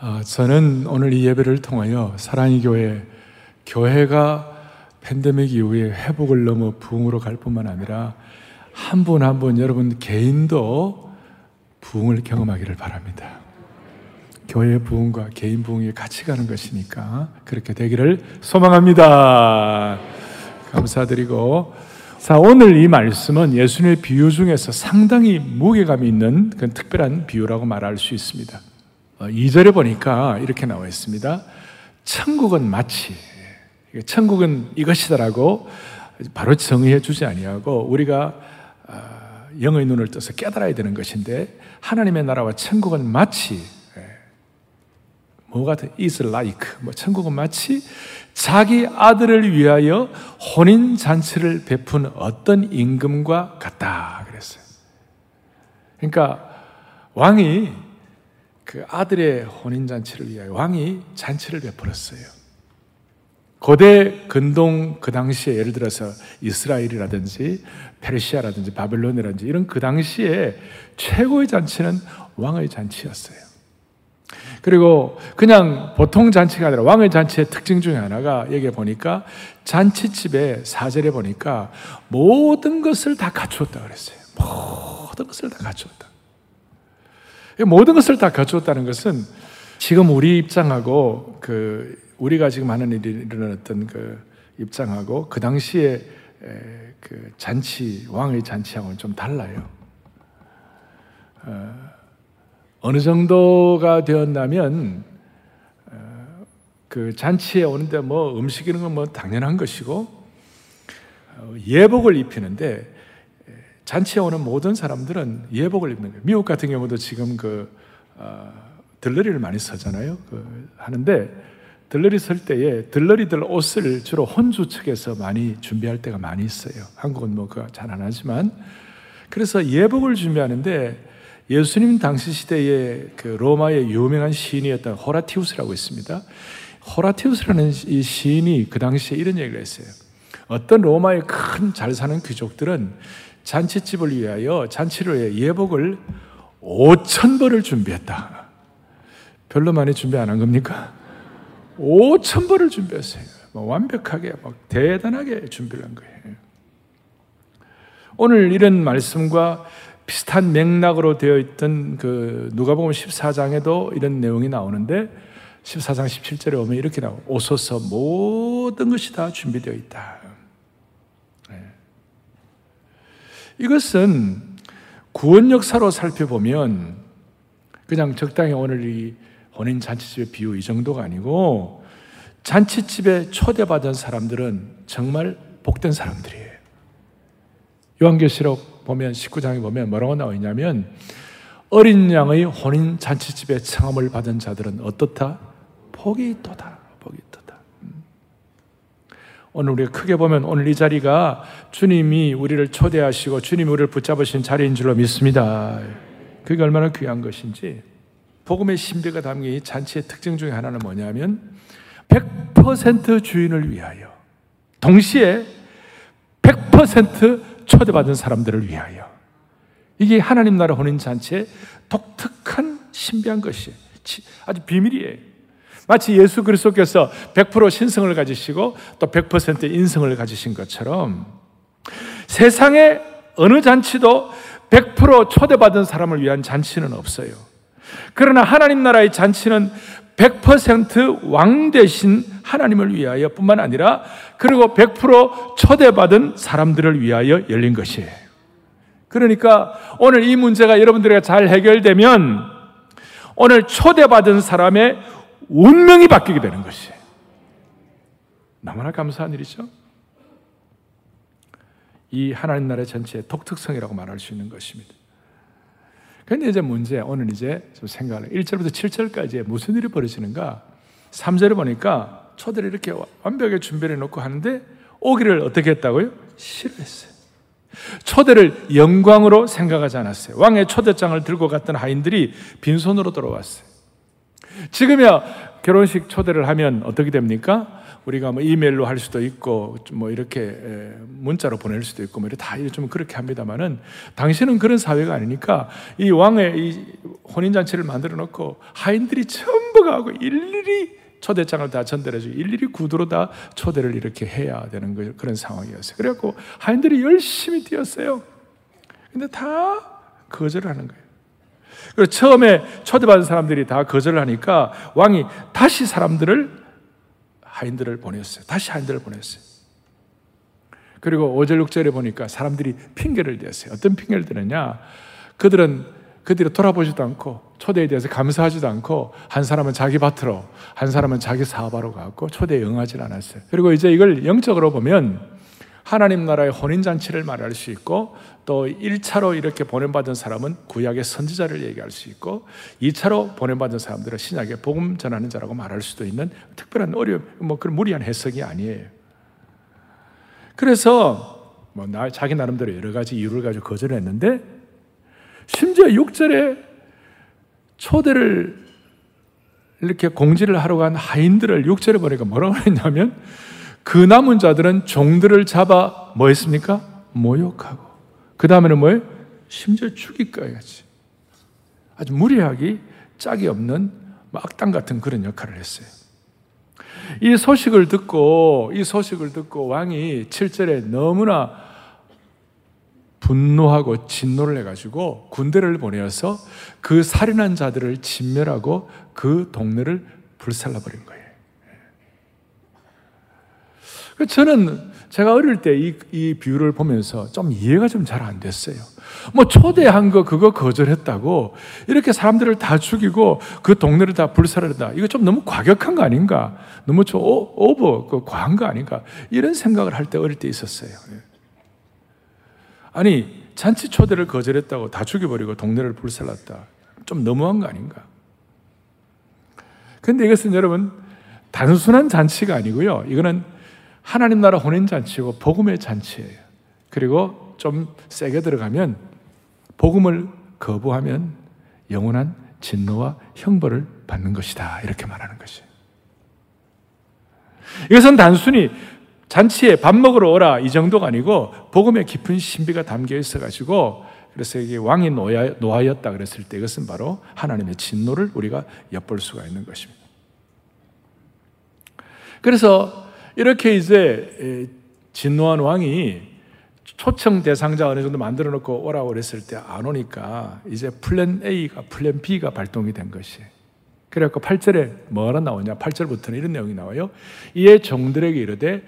아, 저는 오늘 이 예배를 통하여 사랑의 교회, 교회가 팬데믹 이후에 회복을 넘어 부흥으로 갈 뿐만 아니라 한 분 한 분 여러분 개인도 부흥을 경험하기를 바랍니다. 교회 부흥과 개인 부흥이 같이 가는 것이니까 그렇게 되기를 소망합니다. 감사드리고 자 오늘 이 말씀은 예수님의 비유 중에서 상당히 무게감이 있는 그런 특별한 비유라고 말할 수 있습니다. 2절에 어, 보니까 이렇게 나와 있습니다. 천국은 마치 천국은 이것이다라고 바로 정의해 주지 아니하고 우리가 어, 영의 눈을 떠서 깨달아야 되는 것인데 하나님의 나라와 천국은 마치 뭐 같은 is like 뭐 천국은 마치 자기 아들을 위하여 혼인 잔치를 베푼 어떤 임금과 같다 그랬어요. 그러니까 왕이 그 아들의 혼인잔치를 위하여 왕이 잔치를 베풀었어요. 고대 근동 그 당시에 예를 들어서 이스라엘이라든지 페르시아라든지 바벨론이라든지 이런 그 당시에 최고의 잔치는 왕의 잔치였어요. 그리고 그냥 보통 잔치가 아니라 왕의 잔치의 특징 중에 하나가 여기에 보니까 잔치집에 사절에 보니까 모든 것을 다 갖추었다 그랬어요. 모든 것을 다 갖추었다. 모든 것을 다 갖추었다는 것은 지금 우리 입장하고 그 우리가 지금 하는 일이 일어났던 그 입장하고 그 당시에 그 잔치 왕의 잔치하고는 좀 달라요. 어, 느 정도가 되었나면 어, 그 잔치에 오는데 뭐 음식 이런 건 뭐 당연한 것이고 어, 예복을 입히는데 잔치에 오는 모든 사람들은 예복을 입는 거예요. 미국 같은 경우도 지금 그 어, 들러리를 많이 쓰잖아요. 그, 하는데 들러리 쓸 때에 들러리들 옷을 주로 혼주 측에서 많이 준비할 때가 많이 있어요. 한국은 뭐그잘안 하지만 그래서 예복을 준비하는데 예수님 당시 시대에 그 로마의 유명한 시인이었던 호라티우스라고 있습니다. 호라티우스라는 이 시인이 그 당시에 이런 얘기를 했어요. 어떤 로마의 큰 잘 사는 귀족들은 잔치집을 위하여 잔치를 위해 예복을 5천 벌을 준비했다. 별로 많이 준비 안 한 겁니까? 5천 벌을 준비했어요. 뭐 완벽하게, 막 대단하게 준비를 한 거예요. 오늘 이런 말씀과 비슷한 맥락으로 되어 있던 그 누가복음 14장에도 이런 내용이 나오는데 14장 17절에 오면 이렇게 나와 오소서 모든 것이 다 준비되어 있다. 이것은 구원 역사로 살펴보면 그냥 적당히 오늘 이 혼인 잔치집의 비유 이 정도가 아니고 잔치집에 초대받은 사람들은 정말 복된 사람들이에요. 요한계시록 보면 19장에 보면 뭐라고 나와 있냐면 어린 양의 혼인 잔치집에 청함을 받은 자들은 어떻다? 복이 있도다. 복이 있다. 오늘 우리가 크게 보면 오늘 이 자리가 주님이 우리를 초대하시고 주님이 우리를 붙잡으신 자리인 줄로 믿습니다. 그게 얼마나 귀한 것인지 복음의 신비가 담긴 이 잔치의 특징 중에 하나는 뭐냐면 100% 주인을 위하여 동시에 100% 초대받은 사람들을 위하여 이게 하나님 나라 혼인 잔치의 독특한 신비한 것이 아주 비밀이에요. 마치 예수 그리스도께서 100% 신성을 가지시고 또 100% 인성을 가지신 것처럼 세상에 어느 잔치도 100% 초대받은 사람을 위한 잔치는 없어요. 그러나 하나님 나라의 잔치는 100%왕 대신 하나님을 위하여 뿐만 아니라 그리고 100% 초대받은 사람들을 위하여 열린 것이에요. 그러니까 오늘 이 문제가 여러분들에게 잘 해결되면 오늘 초대받은 사람의 운명이 바뀌게 되는 것이에요. 너무나 감사한 일이죠. 이 하나님 나라 전체의 독특성이라고 말할 수 있는 것입니다. 그런데 이제 문제, 오늘 이제 좀 생각을, 1절부터 7절까지 무슨 일이 벌어지는가? 3절에 보니까 초대를 이렇게 완벽하게 준비해 놓고 하는데 오기를 어떻게 했다고요? 싫어했어요. 초대를 영광으로 생각하지 않았어요. 왕의 초대장을 들고 갔던 하인들이 빈손으로 돌아왔어요. 지금이야 결혼식 초대를 하면 어떻게 됩니까? 우리가 뭐 이메일로 할 수도 있고 뭐 이렇게 문자로 보낼 수도 있고 뭐 다좀 그렇게 합니다만은 당신은 그런 사회가 아니니까 이 왕의 이 혼인 잔치를 만들어 놓고 하인들이 전부 가고 일일이 초대장을 다 전달해주고 일일이 구두로 다 초대를 이렇게 해야 되는 그런 상황이었어요. 그래갖고 하인들이 열심히 뛰었어요. 근데 다 거절을 하는 거예요. 그리고 처음에 초대받은 사람들이 다 거절을 하니까 왕이 다시 사람들을 하인들을 보냈어요. 다시 하인들을 보냈어요. 그리고 5절 6절에 보니까 사람들이 핑계를 대었어요. 어떤 핑계를 대느냐? 그들은 그들이 돌아보지도 않고 초대에 대해서 감사하지도 않고 한 사람은 자기 밭으로 한 사람은 자기 사업하러 가고 초대에 응하지 않았어요. 그리고 이제 이걸 영적으로 보면 하나님 나라의 혼인잔치를 말할 수 있고 또 1차로 이렇게 보냄받은 사람은 구약의 선지자를 얘기할 수 있고 2차로 보냄받은 사람들은 신약의 복음 전하는 자라고 말할 수도 있는 특별한 어려움, 뭐 그런 무리한 해석이 아니에요. 그래서 뭐 나, 자기 나름대로 여러 가지 이유를 가지고 거절했는데 심지어 6절에 초대를 이렇게 공지를 하러 간 하인들을 6절에 보니까 뭐라고 했냐면 그 남은 자들은 종들을 잡아 뭐 했습니까? 모욕하고 그 다음에는 뭐예요? 심지어 죽이까지 아주 무리하기 짝이 없는 악당 같은 그런 역할을 했어요. 이 소식을 듣고 이 소식을 듣고 왕이 7절에 너무나 분노하고 진노를 해가지고 군대를 보내어서 그 살인한 자들을 진멸하고 그 동네를 불살라버린 거예요. 저는 제가 어릴 때 이 이 비유를 보면서 좀 이해가 좀 잘 안 됐어요. 뭐 초대한 거 그거 거절했다고 이렇게 사람들을 다 죽이고 그 동네를 다 불살한다. 이거 좀 너무 과격한 거 아닌가? 너무 좀 오버 그 과한 거 아닌가? 이런 생각을 할 때 어릴 때 있었어요. 예. 아니 잔치 초대를 거절했다고 다 죽여버리고 동네를 불살랐다. 좀 너무한 거 아닌가? 근데 이것은 여러분 단순한 잔치가 아니고요. 이거는 하나님 나라 혼인 잔치고 복음의 잔치예요. 그리고 좀 세게 들어가면 복음을 거부하면 영원한 진노와 형벌을 받는 것이다. 이렇게 말하는 것이에요. 이것은 단순히 잔치에 밥 먹으러 오라 이 정도가 아니고 복음의 깊은 신비가 담겨 있어 가지고 그래서 이게 왕이 노하 였다 그랬을 때 이것은 바로 하나님의 진노를 우리가 엿볼 수가 있는 것입니다. 그래서 이렇게 이제 진노한 왕이 초청 대상자 어느 정도 만들어 놓고 오라고 그랬을 때 안 오니까 이제 플랜 A가 플랜 B가 발동이 된 것이. 그래갖고 8절에 뭐가 나오냐? 8절부터는 이런 내용이 나와요. 이에 종들에게 이르되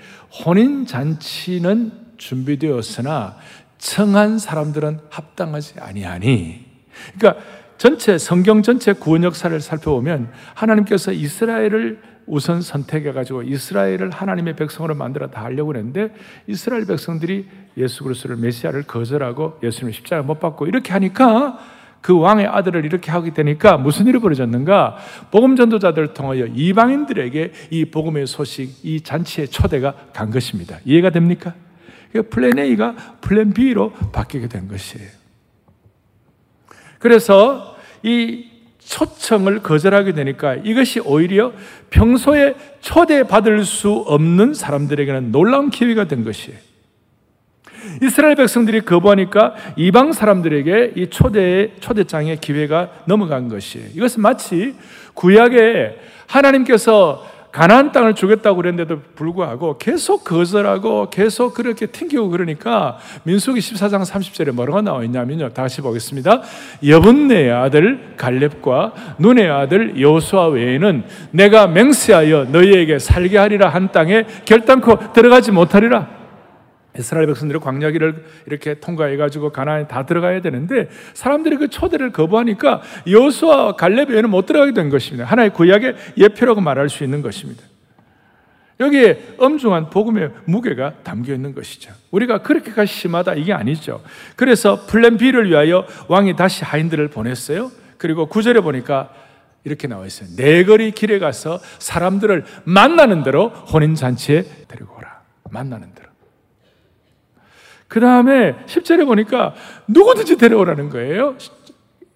혼인 잔치는 준비되었으나 청한 사람들은 합당하지 아니하니. 그러니까 전체 성경 전체 구원 역사를 살펴보면 하나님께서 이스라엘을 우선 선택해가지고 이스라엘을 하나님의 백성으로 만들어 다 하려고 했는데 이스라엘 백성들이 예수 그리스도를 메시아를 거절하고 예수님을 십자가 못 받고 이렇게 하니까 그 왕의 아들을 이렇게 하게 되니까 무슨 일이 벌어졌는가? 복음 전도자들을 통하여 이방인들에게 이 복음의 소식, 이 잔치의 초대가 간 것입니다. 이해가 됩니까? 플랜 A가 플랜 B로 바뀌게 된 것이에요. 그래서 이 초청을 거절하게 되니까 이것이 오히려 평소에 초대받을 수 없는 사람들에게는 놀라운 기회가 된 것이에요. 이스라엘 백성들이 거부하니까 이방 사람들에게 이 초대 초대장의 기회가 넘어간 것이에요. 이것은 마치 구약에 하나님께서 가나안 땅을 주겠다고 그랬는데도 불구하고 계속 거절하고 계속 그렇게 튕기고 그러니까 민수기 14장 30절에 뭐라고 나와 있냐면요. 다시 보겠습니다. 여분네의 아들 갈렙과 눈의 아들 여수아 외에는 내가 맹세하여 너희에게 살게 하리라 한 땅에 결단코 들어가지 못하리라. 이스라엘 백성들이 광야기를 이렇게 통과해 가지고 가나안에 다 들어가야 되는데 사람들이 그 초대를 거부하니까 여수와 갈렙에는 못 들어가게 된 것입니다. 하나의 구약의 예표라고 말할 수 있는 것입니다. 여기에 엄중한 복음의 무게가 담겨 있는 것이죠. 우리가 그렇게까지 심하다 이게 아니죠. 그래서 플랜 B를 위하여 왕이 다시 하인들을 보냈어요. 그리고 구절에 보니까 이렇게 나와 있어요. 네 거리 길에 가서 사람들을 만나는 대로 혼인 잔치에 데리고 오라. 만나는 대로. 그 다음에 10절에 보니까 누구든지 데려오라는 거예요.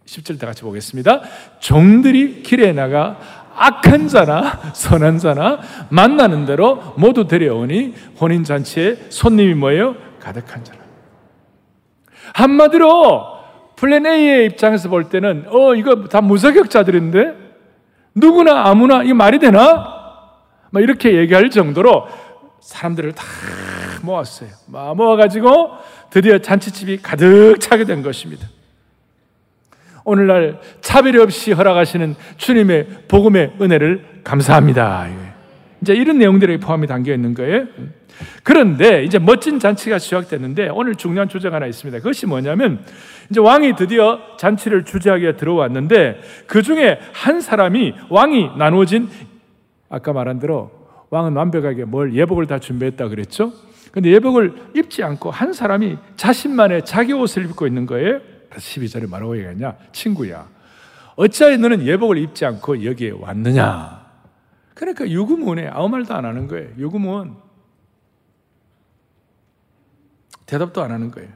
10절 다 같이 보겠습니다. 종들이 길에 나가 악한 자나 선한 자나 만나는 대로 모두 데려오니 혼인 잔치에 손님이 뭐예요? 가득한 자라. 한마디로 플랜 A의 입장에서 볼 때는 어 이거 다 무자격자들인데 누구나 아무나 이 말이 되나? 막 이렇게 얘기할 정도로 사람들을 다 모았어요. 모아가지고 드디어 잔치집이 가득 차게 된 것입니다. 오늘날 차별 없이 허락하시는 주님의 복음의 은혜를 감사합니다. 이제 이런 내용들이 포함이 담겨 있는 거예요. 그런데 이제 멋진 잔치가 시작됐는데 오늘 중요한 주제가 하나 있습니다. 그것이 뭐냐면 이제 왕이 드디어 잔치를 주재하게 들어왔는데 그 중에 한 사람이 왕이 나누어진 아까 말한 대로 왕은 완벽하게 뭘 예복을 다 준비했다 그랬죠? 근데 예복을 입지 않고 한 사람이 자신만의 자기 옷을 입고 있는 거예요. 12절에 말하고 얘기하냐? 친구야. 어찌하여 너는 예복을 입지 않고 여기에 왔느냐? 그러니까 유구문에 아무 말도 안 하는 거예요. 유구문. 대답도 안 하는 거예요.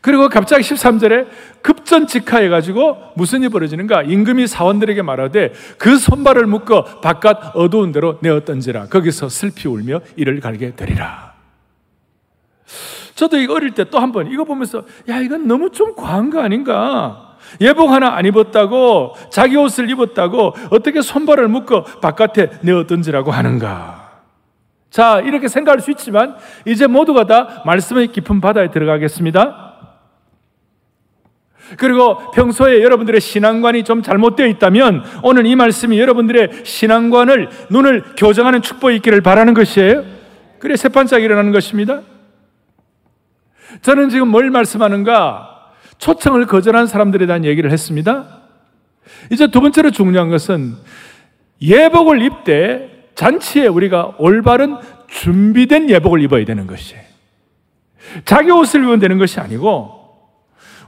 그리고 갑자기 13절에 급전 직하해가지고 무슨 일이 벌어지는가? 임금이 사원들에게 말하되 그 손발을 묶어 바깥 어두운 데로 내었던지라 거기서 슬피 울며 이를 갈게 되리라. 저도 이거 어릴 때 또 한 번 이거 보면서 야 이건 너무 좀 과한 거 아닌가? 예복 하나 안 입었다고 자기 옷을 입었다고 어떻게 손발을 묶어 바깥에 내었던지라고 하는가? 자, 이렇게 생각할 수 있지만 이제 모두가 다 말씀의 깊은 바다에 들어가겠습니다. 그리고 평소에 여러분들의 신앙관이 좀 잘못되어 있다면 오늘 이 말씀이 여러분들의 신앙관을 눈을 교정하는 축복이 있기를 바라는 것이에요. 그래 새 반짝 일어나는 것입니다. 저는 지금 뭘 말씀하는가? 초청을 거절한 사람들에 대한 얘기를 했습니다. 이제 두 번째로 중요한 것은 예복을 입되 잔치에 우리가 올바른 준비된 예복을 입어야 되는 것이 자기 옷을 입으면 되는 것이 아니고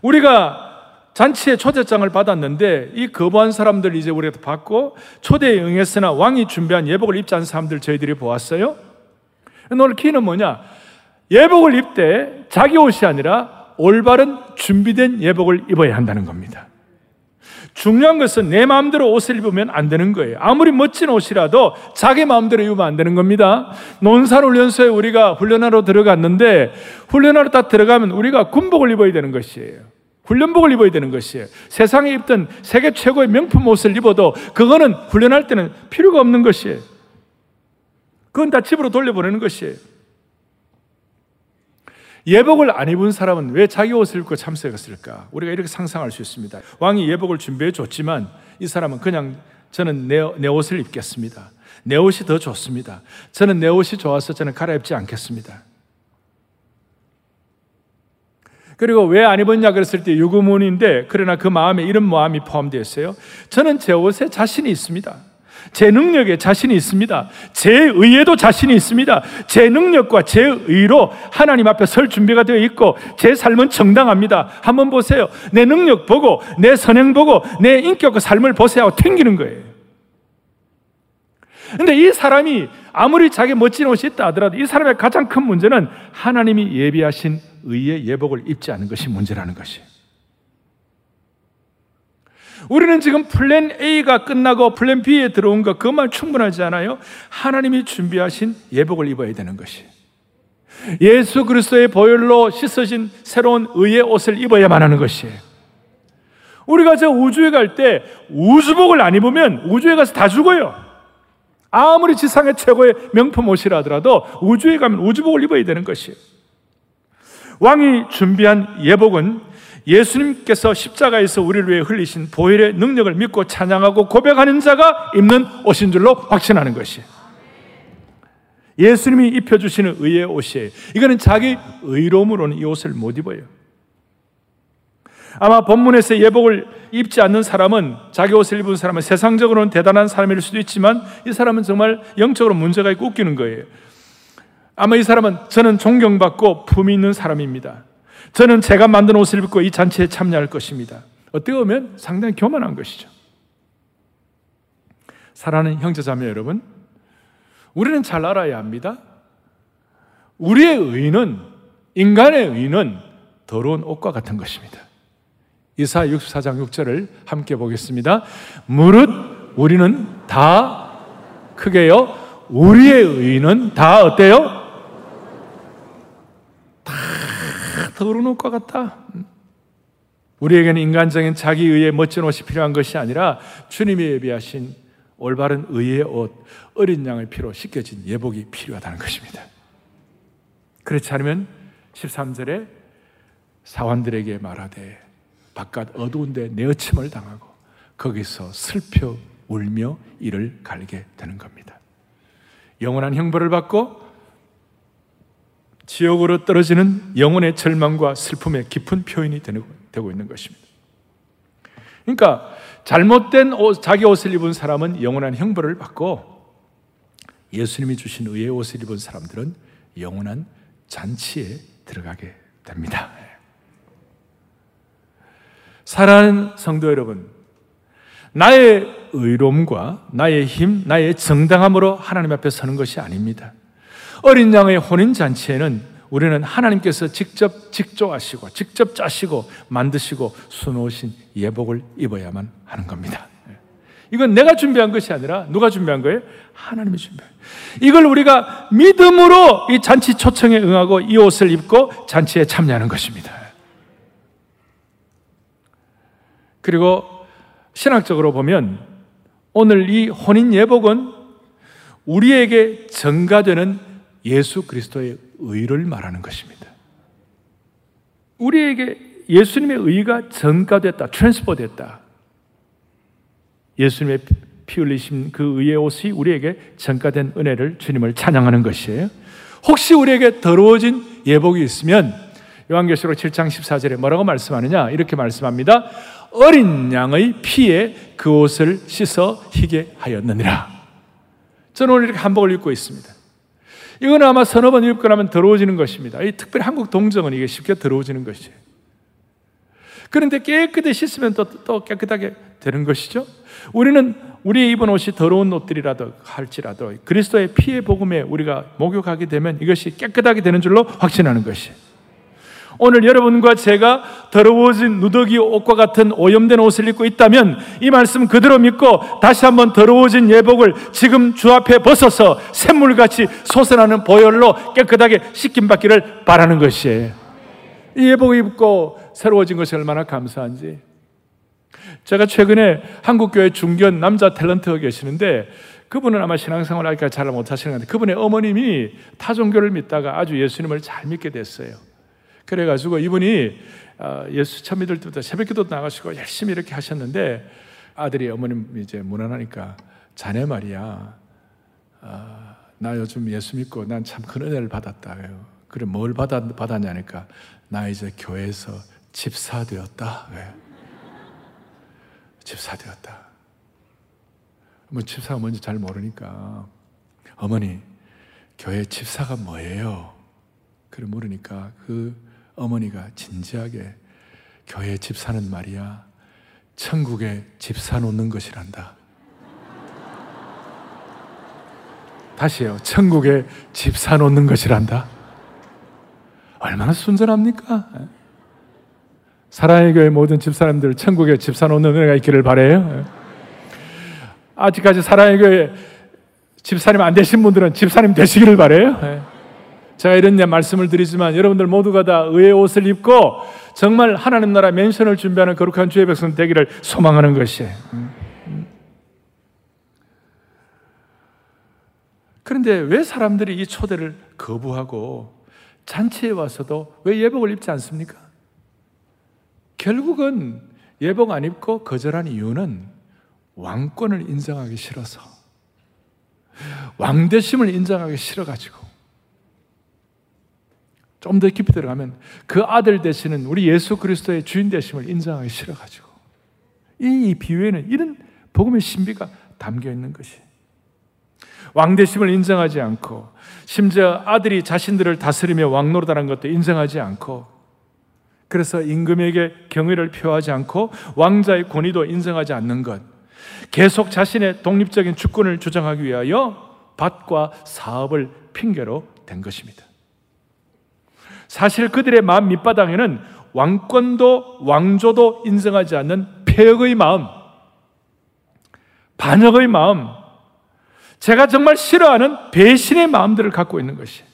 우리가 잔치에 초대장을 받았는데 이 거부한 사람들 이제 우리가 받고 초대에 응했으나 왕이 준비한 예복을 입지 않은 사람들 저희들이 보았어요. 오늘 키는 뭐냐? 예복을 입되 자기 옷이 아니라 올바른 준비된 예복을 입어야 한다는 겁니다. 중요한 것은 내 마음대로 옷을 입으면 안 되는 거예요. 아무리 멋진 옷이라도 자기 마음대로 입으면 안 되는 겁니다. 논산훈련소에 우리가 훈련하러 들어갔는데 훈련하러 딱 들어가면 우리가 군복을 입어야 되는 것이에요. 훈련복을 입어야 되는 것이에요. 세상에 입던 세계 최고의 명품 옷을 입어도 그거는 훈련할 때는 필요가 없는 것이에요. 그건 다 집으로 돌려보내는 것이에요. 예복을 안 입은 사람은 왜 자기 옷을 입고 참석했을까? 우리가 이렇게 상상할 수 있습니다. 왕이 예복을 준비해 줬지만 이 사람은 그냥 저는 내, 내 옷을 입겠습니다. 내 옷이 더 좋습니다. 저는 내 옷이 좋아서 저는 갈아입지 않겠습니다. 그리고 왜 안 입었냐 그랬을 때 유구문인데 그러나 그 마음에 이런 마음이 포함되어 있어요. 저는 제 옷에 자신이 있습니다. 제 능력에 자신이 있습니다. 제 의에도 자신이 있습니다. 제 능력과 제 의로 하나님 앞에 설 준비가 되어 있고 제 삶은 정당합니다. 한번 보세요. 내 능력 보고 내 선행 보고 내 인격과 삶을 보세요 하고 튕기는 거예요. 근데 이 사람이 아무리 자기 멋진 옷이 있다 하더라도 이 사람의 가장 큰 문제는 하나님이 예비하신 의의 예복을 입지 않은 것이 문제라는 것이에요. 우리는 지금 플랜 A가 끝나고 플랜 B에 들어온 것 그것만 충분하지 않아요? 하나님이 준비하신 예복을 입어야 되는 것이. 예수 그리스도의 보혈로 씻어진 새로운 의의 옷을 입어야만 하는 것이에요. 우리가 저 우주에 갈 때 우주복을 안 입으면 우주에 가서 다 죽어요. 아무리 지상의 최고의 명품 옷이라 하더라도 우주에 가면 우주복을 입어야 되는 것이에요. 왕이 준비한 예복은 예수님께서 십자가에서 우리를 위해 흘리신 보혈의 능력을 믿고 찬양하고 고백하는 자가 입는 옷인 줄로 확신하는 것이에요. 예수님이 입혀주시는 의의 옷이에요. 이거는 자기 의로움으로는 이 옷을 못 입어요. 아마 본문에서 예복을 입지 않는 사람은 자기 옷을 입은 사람은 세상적으로는 대단한 사람일 수도 있지만 이 사람은 정말 영적으로 문제가 있고 웃기는 거예요. 아마 이 사람은 저는 존경받고 품이 있는 사람입니다. 저는 제가 만든 옷을 입고 이 잔치에 참여할 것입니다. 어떻게 보면 상당히 교만한 것이죠. 사랑하는 형제자매 여러분, 우리는 잘 알아야 합니다. 우리의 의는, 인간의 의는 더러운 옷과 같은 것입니다. 이사 64장 6절을 함께 보겠습니다. 무릇 우리는 다 크게요. 우리의 의는 다 어때요? 다 더러운 것 같다. 우리에게는 인간적인 자기 의의 멋진 옷이 필요한 것이 아니라 주님이 예비하신 올바른 의의 옷, 어린 양의 피로 씻겨진 예복이 필요하다는 것입니다. 그렇지 않으면 13절에 사환들에게 말하되 바깥 어두운 데 내어침을 당하고 거기서 슬퍼 울며 이를 갈게 되는 겁니다. 영원한 형벌을 받고 지옥으로 떨어지는 영혼의 절망과 슬픔의 깊은 표현이 되고 있는 것입니다. 그러니까 잘못된 옷, 자기 옷을 입은 사람은 영원한 형벌을 받고 예수님이 주신 의의 옷을 입은 사람들은 영원한 잔치에 들어가게 됩니다. 사랑하는 성도 여러분, 나의 의로움과 나의 힘, 나의 정당함으로 하나님 앞에 서는 것이 아닙니다. 어린 양의 혼인 잔치에는 우리는 하나님께서 직접 직조하시고 직접 짜시고 만드시고 수놓으신 예복을 입어야만 하는 겁니다. 이건 내가 준비한 것이 아니라 누가 준비한 거예요? 하나님이 준비한 이걸 우리가 믿음으로 이 잔치 초청에 응하고 이 옷을 입고 잔치에 참여하는 것입니다. 그리고 신학적으로 보면 오늘 이 혼인 예복은 우리에게 전가되는 예수 그리스도의 의를 말하는 것입니다. 우리에게 예수님의 의가 전가됐다, transfer 됐다. 예수님의 피 흘리신 그 의의 옷이 우리에게 전가된 은혜를 주님을 찬양하는 것이에요. 혹시 우리에게 더러워진 예복이 있으면 요한계시록 7장 14절에 뭐라고 말씀하느냐? 이렇게 말씀합니다. 어린 양의 피에 그 옷을 씻어 희게 하였느니라. 저는 오늘 이렇게 한복을 입고 있습니다. 이건 아마 서너 번 입고 나면 더러워지는 것입니다. 이 특별히 한국 동정은 이게 쉽게 더러워지는 것이에요. 그런데 깨끗이 씻으면 또, 또 깨끗하게 되는 것이죠. 우리는 우리 입은 옷이 더러운 옷들이라도 할지라도 그리스도의 피의 복음에 우리가 목욕하게 되면 이것이 깨끗하게 되는 줄로 확신하는 것이에요. 오늘 여러분과 제가 더러워진 누더기 옷과 같은 오염된 옷을 입고 있다면 이 말씀 그대로 믿고 다시 한번 더러워진 예복을 지금 주 앞에 벗어서 샘물같이 솟아나는 보혈로 깨끗하게 씻김 받기를 바라는 것이에요. 이 예복을 입고 새로워진 것이 얼마나 감사한지. 제가 최근에 한국교회 중견 남자 탤런트가 계시는데 그분은 아마 신앙생활 하기가 잘 못하시는 건데 그분의 어머님이 타종교를 믿다가 아주 예수님을 잘 믿게 됐어요. 그래가지고 이분이 어, 예수 처음 믿을 때부터 새벽기도 나가시고 열심히 이렇게 하셨는데 아들이 어머님 이제 무난하니까 자네 말이야. 아, 나 요즘 예수 믿고 난 참 큰 은혜를 받았다. 그래 뭘 받았, 받았냐니까 나 이제 교회에서 집사 되었다. 집사 되었다. 뭐 집사가 뭔지 잘 모르니까 어머니 교회 집사가 뭐예요? 그래 물으니까 그 어머니가 진지하게 교회 집 사는 말이야. 천국에 집 사놓는 것이란다. 다시요. 천국에 집 사놓는 것이란다. 얼마나 순전합니까? 사랑의 교회 모든 집사람들 천국에 집 사놓는 은혜가 있기를 바래요. 아직까지 사랑의 교회 집사님 안 되신 분들은 집사님 되시기를 바래요. 제가 이런 말씀을 드리지만 여러분들 모두가 다 의의 옷을 입고 정말 하나님 나라 맨션을 준비하는 거룩한 주의 백성 되기를 소망하는 것이에요. 그런데 왜 사람들이 이 초대를 거부하고 잔치에 와서도 왜 예복을 입지 않습니까? 결국은 예복 안 입고 거절한 이유는 왕권을 인정하기 싫어서 왕대심을 인정하기 싫어가지고 좀 더 깊이 들어가면 그 아들 되시는 우리 예수 그리스도의 주인 되심을 인정하기 싫어가지고 이 비유에는 이런 복음의 신비가 담겨 있는 것이 왕대심을 인정하지 않고 심지어 아들이 자신들을 다스리며 왕노릇하는 것도 인정하지 않고 그래서 임금에게 경의를 표하지 않고 왕자의 권위도 인정하지 않는 것 계속 자신의 독립적인 주권을 주장하기 위하여 밭과 사업을 핑계로 된 것입니다. 사실 그들의 마음 밑바닥에는 왕권도 왕조도 인정하지 않는 폐역의 마음, 반역의 마음, 제가 정말 싫어하는 배신의 마음들을 갖고 있는 것이.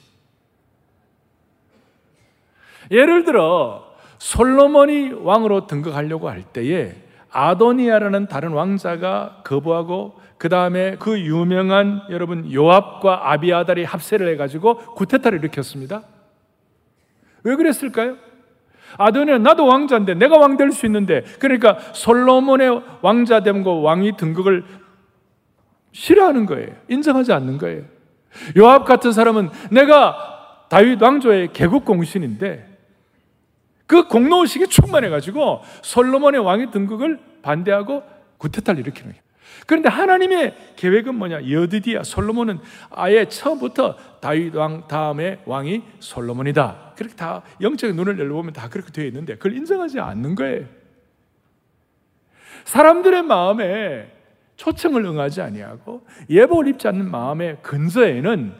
예를 들어 솔로몬이 왕으로 등극하려고 할 때에 아도니아라는 다른 왕자가 거부하고 그 다음에 그 유명한 여러분 요압과 아비아달이 합세를 해가지고 구테타를 일으켰습니다. 왜 그랬을까요? 아도니아 나도 왕자인데 내가 왕 될 수 있는데 그러니까 솔로몬의 왕자됨과 왕위 등극을 싫어하는 거예요. 인정하지 않는 거예요. 요압 같은 사람은 내가 다윗 왕조의 개국 공신인데 그 공로의식이 충만해 가지고 솔로몬의 왕위 등극을 반대하고 구테타를 일으키는 거예요. 그런데 하나님의 계획은 뭐냐? 여드디야 솔로몬은 아예 처음부터 다윗 왕 다음에 왕이 솔로몬이다. 그렇게 다 영적인 눈을 열어보면 다 그렇게 되어 있는데 그걸 인정하지 않는 거예요. 사람들의 마음에 초청을 응하지 아니하고 예복을 입지 않는 마음의 근저에는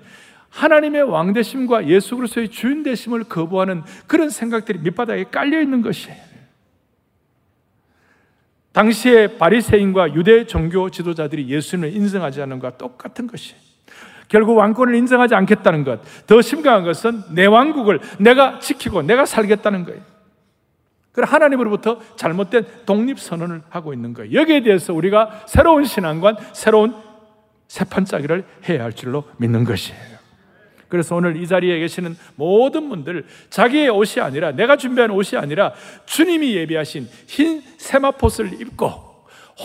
하나님의 왕대심과 예수 그리스도의 주인 되심을 거부하는 그런 생각들이 밑바닥에 깔려 있는 것이에요. 당시의 바리새인과 유대 종교 지도자들이 예수님을 인정하지 않는 것과 똑같은 것이에요. 결국 왕권을 인정하지 않겠다는 것. 더 심각한 것은 내 왕국을 내가 지키고 내가 살겠다는 거예요. 그 하나님으로부터 잘못된 독립 선언을 하고 있는 거예요. 여기에 대해서 우리가 새로운 신앙관, 새로운 세판짜기를 해야 할 줄로 믿는 것이에요. 그래서 오늘 이 자리에 계시는 모든 분들 자기의 옷이 아니라 내가 준비한 옷이 아니라 주님이 예비하신 흰 세마포스를 입고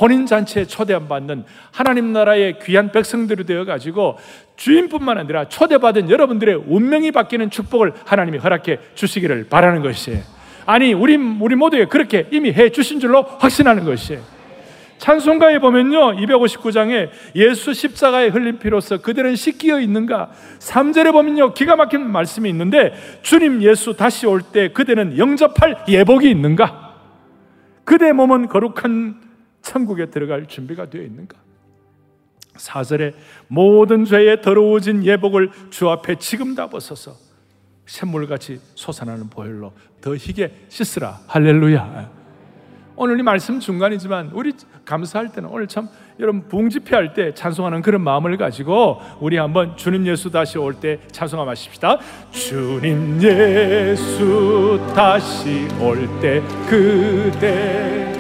혼인 잔치에 초대함 받는 하나님 나라의 귀한 백성들이 되어 가지고 주인뿐만 아니라 초대받은 여러분들의 운명이 바뀌는 축복을 하나님이 허락해 주시기를 바라는 것이에요. 아니 우리 우리 모두에 그렇게 이미 해 주신 줄로 확신하는 것이에요. 찬송가에 보면요, 259장에 예수 십자가에 흘린 피로서 그들은 씻기어 있는가? 3절에 보면요, 기가 막힌 말씀이 있는데, 주님 예수 다시 올 때 그대는 영접할 예복이 있는가? 그대 몸은 거룩한 천국에 들어갈 준비가 되어 있는가? 4절에 모든 죄에 더러워진 예복을 주 앞에 지금 다 벗어서 샘물같이 솟아나는 보혈로 더 희게 씻으라. 할렐루야. 오늘 이 말씀 중간이지만 우리 감사할 때는 오늘 참 여러분 부집회 할 때 찬송하는 그런 마음을 가지고 우리 한번 주님 예수 다시 올 때 찬송하 마십시다. 주님 예수 다시 올 때 그대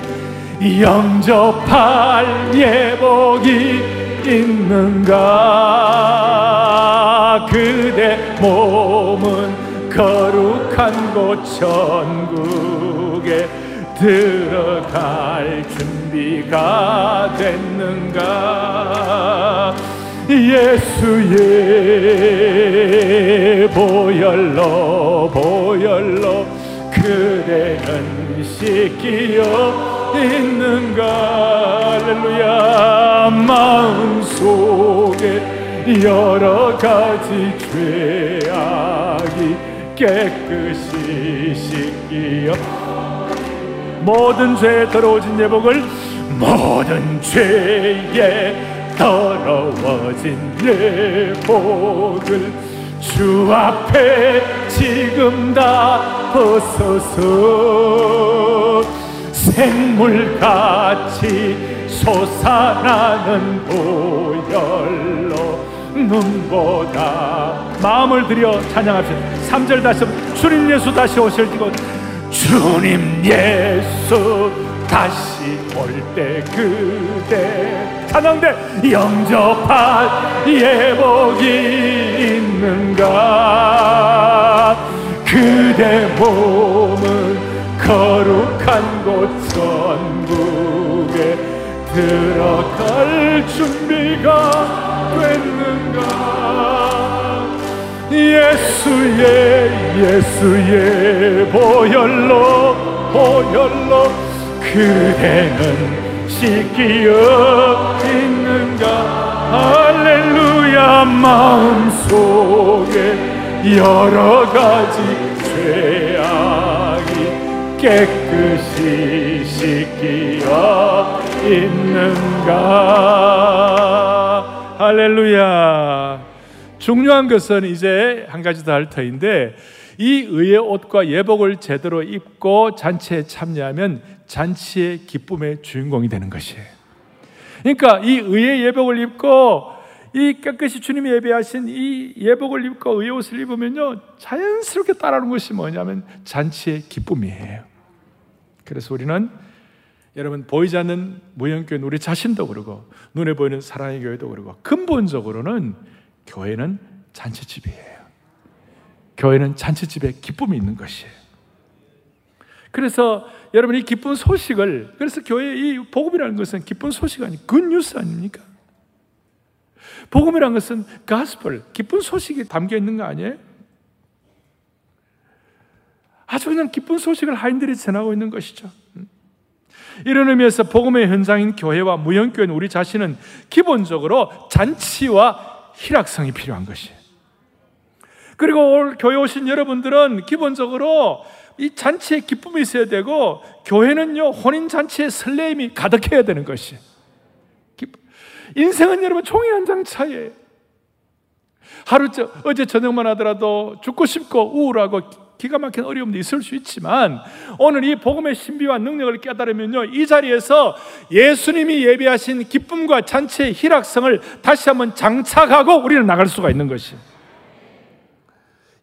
영접할 예복이 있는가 그대 몸은 거룩한 곳 천국에 들어갈 준비가 됐는가? 예수의 보혈로 보혈로 그대는 씻기어 있는가? 할렐루야. 마음속에 여러 가지 죄악이 깨끗이 씻기어 모든 죄에 더러워진 예복을 모든 죄에 더러워진 예복을 주 앞에 지금 다 벗어서 생물같이 솟아나는 보혈로 눈보다 마음을 들여 찬양합시다. 3절 다시 주님 예수 다시 오실 때고 주님 예수 다시 올 때 그대. 찬양대 영접한 예복이 있는가? 그대 몸은 거룩한 곳 천국에 들어갈 준비가 됐는가 예수의 예수의 보혈로 보혈로 그대는 씻기어 있는가? 할렐루야 마음속에 여러 가지 죄악이 깨끗이 씻기어 있는가? 할렐루야 중요한 것은 이제 한 가지 더 할 터인데 이 의의 옷과 예복을 제대로 입고 잔치에 참여하면 잔치의 기쁨의 주인공이 되는 것이에요. 그러니까 이 의의 예복을 입고 이 깨끗이 주님이 예배하신 이 예복을 입고 의의 옷을 입으면요 자연스럽게 따라오는 것이 뭐냐면 잔치의 기쁨이에요. 그래서 우리는 여러분 보이지 않는 무형교회 우리 자신도 그러고 눈에 보이는 사랑의 교회도 그러고 근본적으로는 교회는 잔치집이에요. 교회는 잔치집에 기쁨이 있는 것이에요. 그래서 여러분 이 기쁜 소식을 그래서 교회 이 복음이라는 것은 기쁜 소식 아니 굿뉴스 아닙니까? 복음이라는 것은 가스펠 기쁜 소식이 담겨 있는 거 아니에요? 아주 그냥 기쁜 소식을 하인들이 전하고 있는 것이죠. 이런 의미에서 복음의 현장인 교회와 무형교회는 우리 자신은 기본적으로 잔치와 희락성이 필요한 것이에요. 그리고 올 교회 오신 여러분들은 기본적으로 이 잔치에 기쁨이 있어야 되고 교회는요 혼인 잔치에 설레임이 가득해야 되는 것이. 인생은 여러분 종이 한 장 차이에요. 하루 어제 저녁만 하더라도 죽고 싶고 우울하고 기가 막힌 어려움도 있을 수 있지만 오늘 이 복음의 신비와 능력을 깨달으면요 이 자리에서 예수님이 예배하신 기쁨과 잔치의 희락성을 다시 한번 장착하고 우리는 나갈 수가 있는 것이.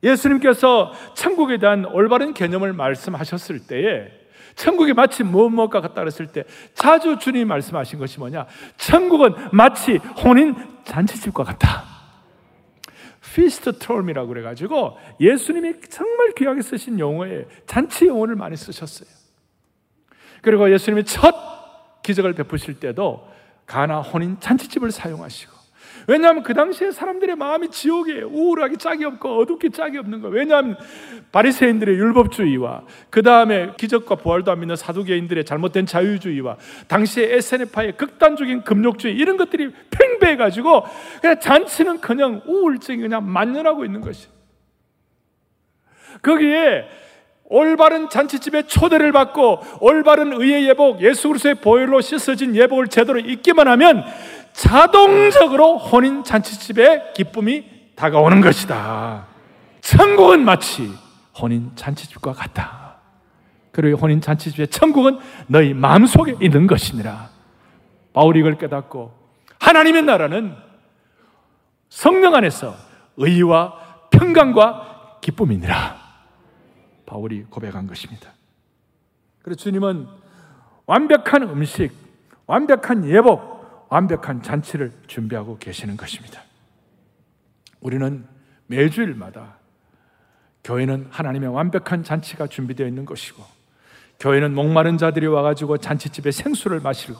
예수님께서 천국에 대한 올바른 개념을 말씀하셨을 때에 천국이 마치 무엇무엇과 같다 그랬을 때 자주 주님이 말씀하신 것이 뭐냐? 천국은 마치 혼인 잔치집과 같다 feast 트롤이라고 그래가지고 예수님이 정말 귀하게 쓰신 용어에 잔치 용어를 많이 쓰셨어요. 그리고 예수님이 첫 기적을 베푸실 때도 가나 혼인 잔치집을 사용하시고 왜냐하면 그 당시에 사람들의 마음이 지옥이에요. 우울하기 짝이 없고 어둡기 짝이 없는 거예요. 왜냐하면 바리새인들의 율법주의와 그 다음에 기적과 부활도 안 믿는 사두개인들의 잘못된 자유주의와 당시의 SNF파의 극단적인 금욕주의 이런 것들이 팽배해가지고 그냥 잔치는 그냥 우울증이 그냥 만연하고 있는 것이. 거기에 올바른 잔치집에 초대를 받고 올바른 의의 예복, 예수 그리스도의 보혈로 씻어진 예복을 제대로 입기만 하면 자동적으로 혼인 잔치집에 기쁨이 다가오는 것이다. 천국은 마치 혼인 잔치집과 같다. 그리고 혼인 잔치집의 천국은 너희 마음속에 있는 것이니라. 바울이 이걸 깨닫고 하나님의 나라는 성령 안에서 의와 평강과 기쁨이니라. 바울이 고백한 것입니다. 그래서 주님은 완벽한 음식, 완벽한 예복, 완벽한 잔치를 준비하고 계시는 것입니다. 우리는 매주일마다 교회는 하나님의 완벽한 잔치가 준비되어 있는 것이고 교회는 목마른 자들이 와가지고 잔치집에 생수를 마시고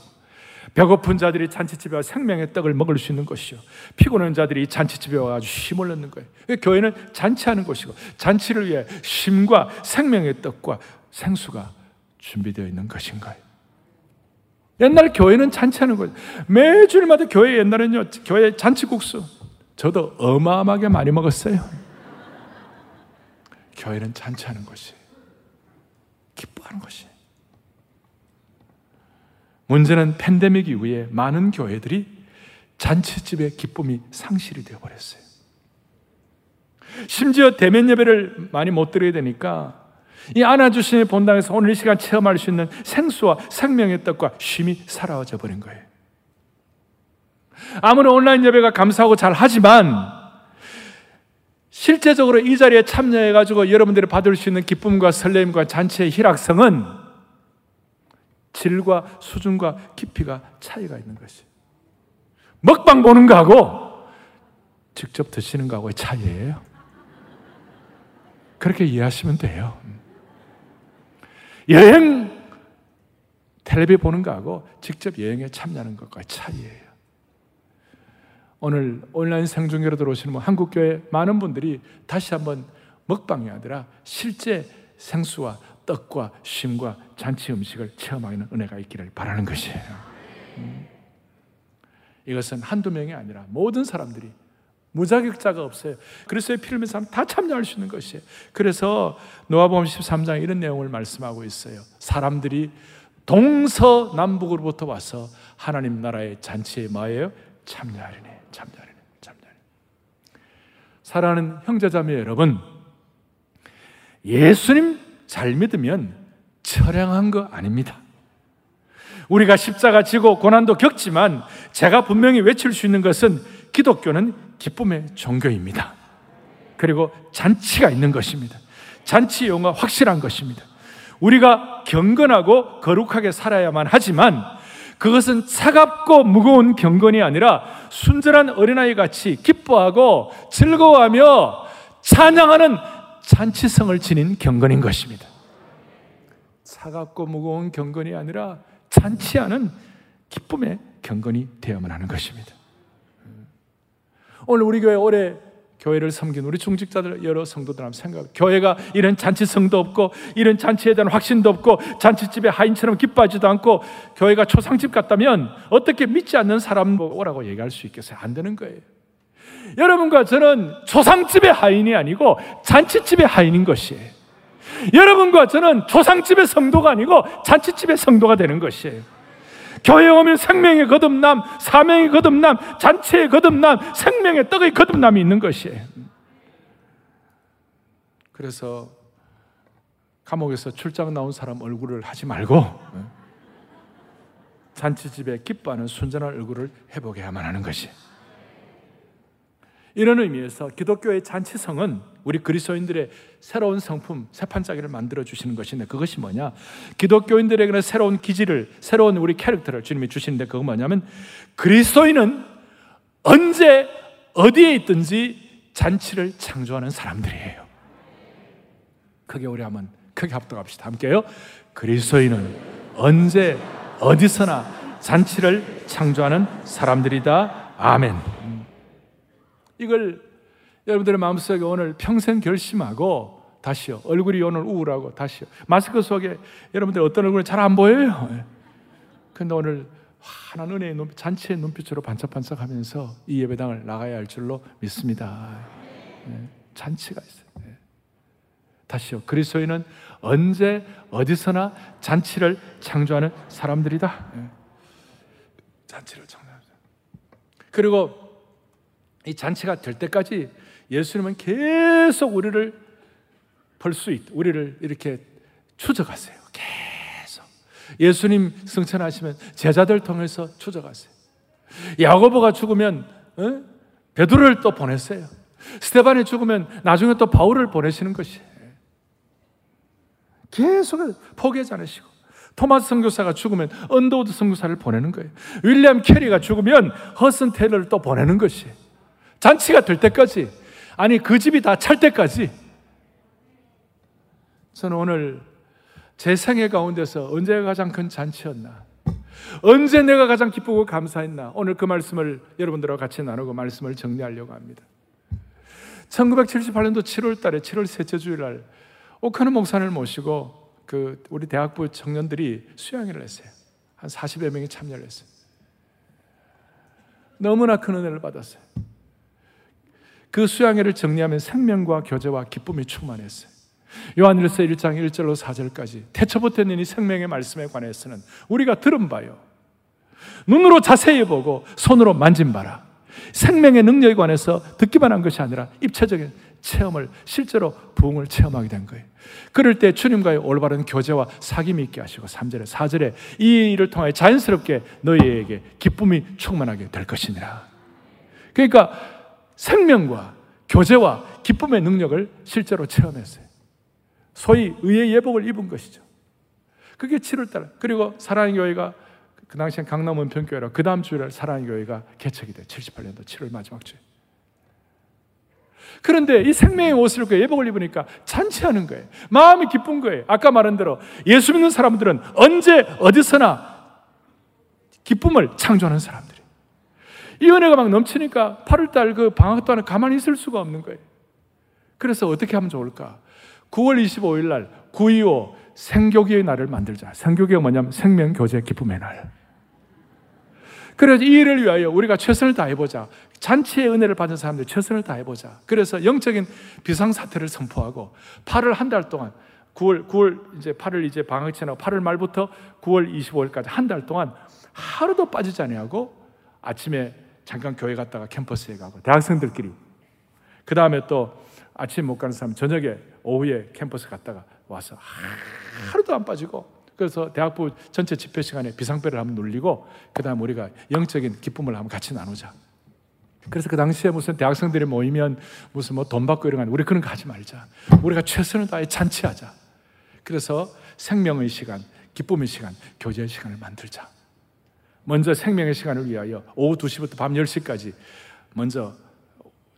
배고픈 자들이 잔치집에 와 생명의 떡을 먹을 수 있는 것이요. 피곤한 자들이 잔치집에 와가지고 힘을 얻는 거예요. 교회는 잔치하는 것이고 잔치를 위해 쉼과 생명의 떡과 생수가 준비되어 있는 것인 가요 옛날 교회는 잔치하는 거예요. 매주일마다 교회 옛날에는요, 교회 잔치국수. 저도 어마어마하게 많이 먹었어요. 교회는 잔치하는 것이. 기뻐하는 것이. 문제는 팬데믹 이후에 많은 교회들이 잔치집의 기쁨이 상실이 되어버렸어요. 심지어 대면 예배를 많이 못 드려야 되니까 이 안아주심의 본당에서 오늘 이 시간 체험할 수 있는 생수와 생명의 떡과 쉼이 사라져 버린 거예요. 아무리 온라인 예배가 감사하고 잘 하지만 실제적으로 이 자리에 참여해가지고 여러분들이 받을 수 있는 기쁨과 설렘과 잔치의 희락성은 질과 수준과 깊이가 차이가 있는 것이. 먹방 보는 거하고 직접 드시는 거하고의 차이예요. 그렇게 이해하시면 돼요. 여행 텔레비 보는 거하고 직접 여행에 참여하는 것과 차이예요. 오늘 온라인 생중계로 들어오시는 한국 교회 많은 분들이 다시 한번 먹방이 아니라 실제 생수와 떡과 쉼과 잔치 음식을 체험하는 은혜가 있기를 바라는 것이에요. 음. 이것은 한두 명이 아니라 모든 사람들이 무자격자가 없어요. 그래서 피를 믿는 사람 다 참여할 수 있는 것이에요. 그래서 노아복음 13장 이런 내용을 말씀하고 있어요. 사람들이 동서남북으로부터 와서 하나님 나라의 잔치에 뭐예요? 참여하리네. 참여하리네. 참여하리네. 사랑하는 형제자매 여러분, 예수님 잘 믿으면 처량한 거 아닙니다. 우리가 십자가 지고 고난도 겪지만 제가 분명히 외칠 수 있는 것은 기독교는 기쁨의 종교입니다. 그리고 잔치가 있는 것입니다. 잔치 용어 확실한 것입니다. 우리가 경건하고 거룩하게 살아야만 하지만 그것은 차갑고 무거운 경건이 아니라 순전한 어린아이 같이 기뻐하고 즐거워하며 찬양하는 잔치성을 지닌 경건인 것입니다. 차갑고 무거운 경건이 아니라 잔치하는 기쁨의 경건이 되어야만 하는 것입니다. 오늘 우리 교회 올해 교회를 섬긴 우리 중직자들 여러 성도들 한번 생각. 교회가 이런 잔치성도 없고 이런 잔치에 대한 확신도 없고 잔치집에 하인처럼 기뻐하지도 않고 교회가 초상집 같다면 어떻게 믿지 않는 사람 오라고 얘기할 수 있겠어요? 안 되는 거예요. 여러분과 저는 초상집의 하인이 아니고 잔치집의 하인인 것이에요. 여러분과 저는 초상집의 성도가 아니고 잔치집의 성도가 되는 것이에요. 교회 오면 생명의 거듭남, 사명의 거듭남, 잔치의 거듭남, 생명의 떡의 거듭남이 있는 것이에요. 그래서 감옥에서 출장 나온 사람 얼굴을 하지 말고 잔치집에 기뻐하는 순전한 얼굴을 해보게야만 하는 것이에요. 이런 의미에서 기독교의 잔치성은 우리 그리스도인들의 새로운 성품, 새 판짜기를 만들어 주시는 것인데 그것이 뭐냐? 기독교인들에게는 새로운 기질을, 새로운 우리 캐릭터를 주님이 주시는데 그건 뭐냐면 그리스도인은 언제 어디에 있든지 잔치를 창조하는 사람들이에요. 크게 우리 한번 크게 합독합시다. 함께요. 그리스도인은 언제 어디서나 잔치를 창조하는 사람들이다. 아멘. 이걸 여러분들의 마음속에 오늘 평생 결심하고 다시요. 얼굴이 오늘 우울하고 다시요. 마스크 속에 여러분들 어떤 얼굴이 잘 안 보여요. 예. 근데 오늘 환한 은혜의 눈빛, 잔치의 눈빛으로 반짝반짝 하면서 이 예배당을 나가야 할 줄로 믿습니다. 예. 잔치가 있어요. 예. 다시요. 그리스도인은 언제 어디서나 잔치를 창조하는 사람들이다. 잔치를 창조하는 그리고 이 잔치가 될 때까지 예수님은 계속 우리를 볼 수 있, 우리를 이렇게 추적하세요. 계속. 예수님 승천하시면 제자들 통해서 추적하세요. 야고보가 죽으면 어? 베드로를 또 보냈어요. 스테반이 죽으면 나중에 또 바울을 보내시는 것이에요. 계속 포기하지 않으시고 토마스 선교사가 죽으면 언더우드 선교사를 보내는 거예요. 윌리엄 캐리가 죽으면 허드슨 테일러를 또 보내는 것이에요. 잔치가 될 때까지, 아니, 그 집이 다 찰 때까지. 저는 오늘 제 생애 가운데서 언제가 가장 큰 잔치였나? 언제 내가 가장 기쁘고 감사했나? 오늘 그 말씀을 여러분들과 같이 나누고 말씀을 정리하려고 합니다. 1978년도 7월 달에 7월 셋째 주일 날 오카는 목사를 모시고 그 우리 대학부 청년들이 수양회를 했어요. 한 40여 명이 참여를 했어요. 너무나 큰 은혜를 받았어요. 그 수양회를 정리하면 생명과 교제와 기쁨이 충만했어요. 요한일서 1장 1절로 4절까지 태초부터 있이 생명의 말씀에 관해서는 우리가 들은 바요. 눈으로 자세히 보고 손으로 만진 바라. 생명의 능력에 관해서 듣기만 한 것이 아니라 입체적인 체험을 실제로 부흥을 체험하게 된 거예요. 그럴 때 주님과의 올바른 교제와 사귐이 있게 하시고 3절에 4절에 이 일을 통해 자연스럽게 너희에게 기쁨이 충만하게 될 것이니라. 그러니까 생명과 교제와 기쁨의 능력을 실제로 체험했어요. 소위 의의 예복을 입은 것이죠. 그게 7월달. 그리고 사랑의 교회가 그 당시엔 강남 은평교회라 그 다음 주일날 사랑의 교회가 개척이 돼. 78년도 7월 마지막 주에. 그런데 이 생명의 옷을 입고 예복을 입으니까 잔치하는 거예요. 마음이 기쁜 거예요. 아까 말한 대로 예수 믿는 사람들은 언제 어디서나 기쁨을 창조하는 사람들. 이 은혜가 막 넘치니까 8월달 그 방학 동안에 가만히 있을 수가 없는 거예요. 그래서 어떻게 하면 좋을까? 9월 25일 날 925 생교기의 날을 만들자. 생교기가 뭐냐면 생명교제 기쁨의 날. 그래서 이 일을 위하여 우리가 최선을 다해보자. 잔치의 은혜를 받은 사람들 최선을 다해보자. 그래서 영적인 비상사태를 선포하고 8월 한 달 동안 9월, 9월, 이제 8월 이제 방학 지나고 8월 말부터 9월 25일까지 한 달 동안 하루도 빠지지 않고 아침에 잠깐 교회 갔다가 캠퍼스에 가고 대학생들끼리 그 다음에 또 아침 못 가는 사람 저녁에 오후에 캠퍼스 갔다가 와서 하루도 안 빠지고 그래서 대학부 전체 집회 시간에 비상벨을 한번 눌리고 그 다음 우리가 영적인 기쁨을 한번 같이 나누자 그래서 그 당시에 무슨 대학생들이 모이면 무슨 뭐 돈 받고 이런 거 우리 그런 거 하지 말자. 우리가 최선을 다해 잔치하자. 그래서 생명의 시간, 기쁨의 시간, 교제의 시간을 만들자. 먼저 생명의 시간을 위하여 오후 2시부터 밤 10시까지 먼저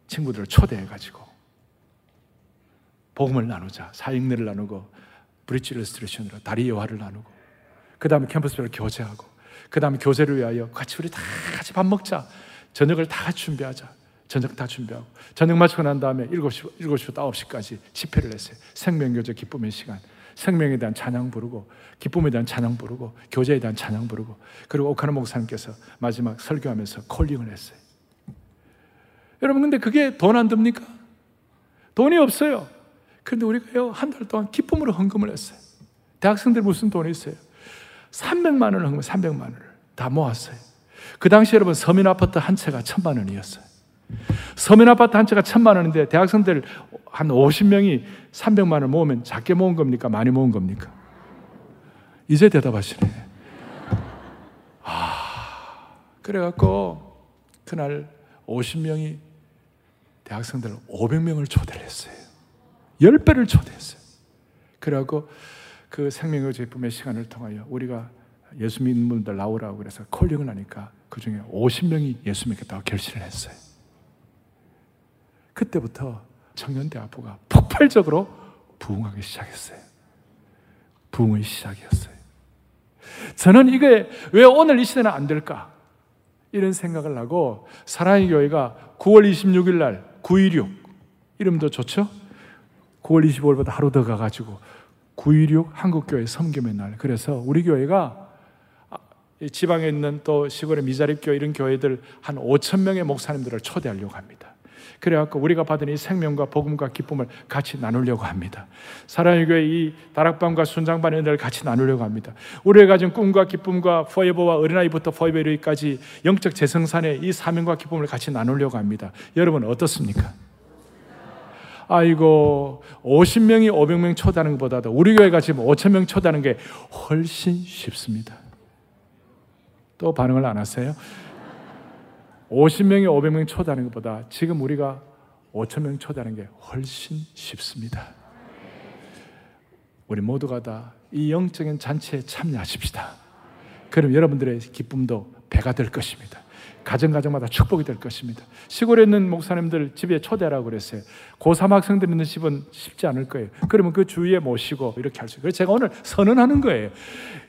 친구들을 초대해 가지고 복음을 나누자. 사영리를 나누고 bridge illustration으로 다리 예화를 나누고 그 다음에 캠퍼스별로 교제하고 그 다음에 교제를 위하여 같이 우리 다 같이 밥 먹자. 저녁을 다 준비하자. 저녁 다 준비하고 저녁 마치고 난 다음에 7시, 7시부터 9시까지 집회를 했어요. 생명교제 기쁨의 시간. 생명에 대한 찬양 부르고 기쁨에 대한 찬양 부르고 교제에 대한 찬양 부르고 그리고 오카노 목사님께서 마지막 설교하면서 콜링을 했어요. 여러분 근데 그게 돈 안 듭니까? 돈이 없어요. 근데 우리가요 한 달 동안 기쁨으로 헌금을 했어요. 대학생들 무슨 돈이 있어요? 300만 원을 헌금, 300만 원을 다 모았어요. 그 당시 여러분 서민 아파트 한 채가 천만 원이었어요. 서민 아파트 한 채가 천만 원인데 대학생들 한 50명이 300만 원 모으면 작게 모은 겁니까? 많이 모은 겁니까? 이제 대답하시네. 아, 그래갖고 그날 50명이 대학생들 500명을 초대를 했어요. 10배를 초대했어요. 그래갖고 그 생명의 제품의 시간을 통하여 우리가 예수 믿는 분들 나오라고 그래서 콜링을 하니까 그 중에 50명이 예수 믿겠다고 결심을 했어요. 그때부터 청년대학부가 폭발적으로 부흥하기 시작했어요. 부흥의 시작이었어요. 저는 이게 왜 오늘 이 시대는 안 될까? 이런 생각을 하고 사랑의 교회가 9월 26일 날 916 이름도 좋죠? 9월 25일보다 하루 더 가가지고 916 한국교회 섬김의 날. 그래서 우리 교회가 지방에 있는 또 시골의 미자립 교회 이런 교회들 한 5천 명의 목사님들을 초대하려고 합니다. 그래갖고 우리가 받은 이 생명과 복음과 기쁨을 같이 나누려고 합니다. 사랑의 교회 이 다락방과 순장반 은혜를 같이 나누려고 합니다. 우리가 가진 꿈과 기쁨과 포에버와 어린아이부터 포에버리까지 영적 재성산의 이 사명과 기쁨을 같이 나누려고 합니다. 여러분 어떻습니까? 아이고 50명이 500명 초대하는 것보다도 우리 교회가 지금 5천명 초대하는 게 훨씬 쉽습니다. 또 반응을 안 하세요? 50명이 500명 초대하는 것보다 지금 우리가 5천명 초대하는 게 훨씬 쉽습니다. 우리 모두가 다 이 영적인 잔치에 참여하십시다. 그럼 여러분들의 기쁨도 배가 될 것입니다. 가정 가정마다 축복이 될 것입니다. 시골에 있는 목사님들 집에 초대하라고 그랬어요. 고3 학생들 있는 집은 쉽지 않을 거예요. 그러면 그 주위에 모시고 이렇게 할 수 있어요. 그래서 제가 오늘 선언하는 거예요.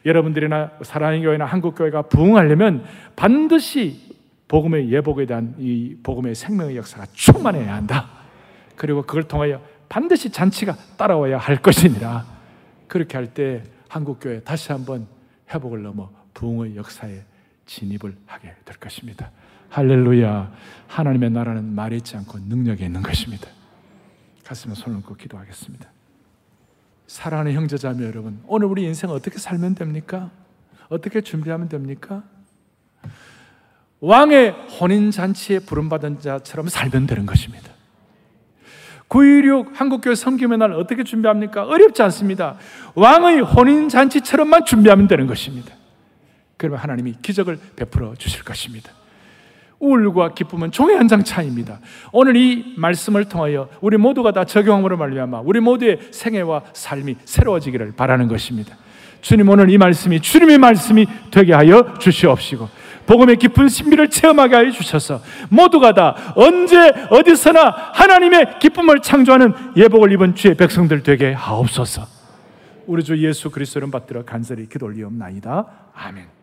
여러분들이나 사랑의 교회나 한국 교회가 부흥하려면 반드시 복음의 예복에 대한 이 복음의 생명의 역사가 충만해야 한다. 그리고 그걸 통하여 반드시 잔치가 따라와야 할 것이니라. 그렇게 할 때 한국 교회 다시 한번 회복을 넘어 부흥의 역사에 진입을 하게 될 것입니다. 할렐루야. 하나님의 나라는 말이 있지 않고 능력이 있는 것입니다. 가슴에 손을 얹고 기도하겠습니다. 사랑하는 형제자매 여러분, 오늘 우리 인생 어떻게 살면 됩니까? 어떻게 준비하면 됩니까? 왕의 혼인잔치에 부름받은 자처럼 살면 되는 것입니다. 9.16 한국교회 섬김의 날 어떻게 준비합니까? 어렵지 않습니다. 왕의 혼인잔치처럼만 준비하면 되는 것입니다. 그러면 하나님이 기적을 베풀어 주실 것입니다. 우울과 기쁨은 종의 한 장 차이입니다. 오늘 이 말씀을 통하여 우리 모두가 다 적용함으로 말미암아 우리 모두의 생애와 삶이 새로워지기를 바라는 것입니다. 주님 오늘 이 말씀이 주님의 말씀이 되게 하여 주시옵시고 복음의 깊은 신비를 체험하게 하여 주셔서 모두가 다 언제 어디서나 하나님의 기쁨을 창조하는 예복을 입은 주의 백성들 되게 하옵소서. 우리 주 예수 그리스도를 받들어 간절히 기도 올리옵나이다. 아멘.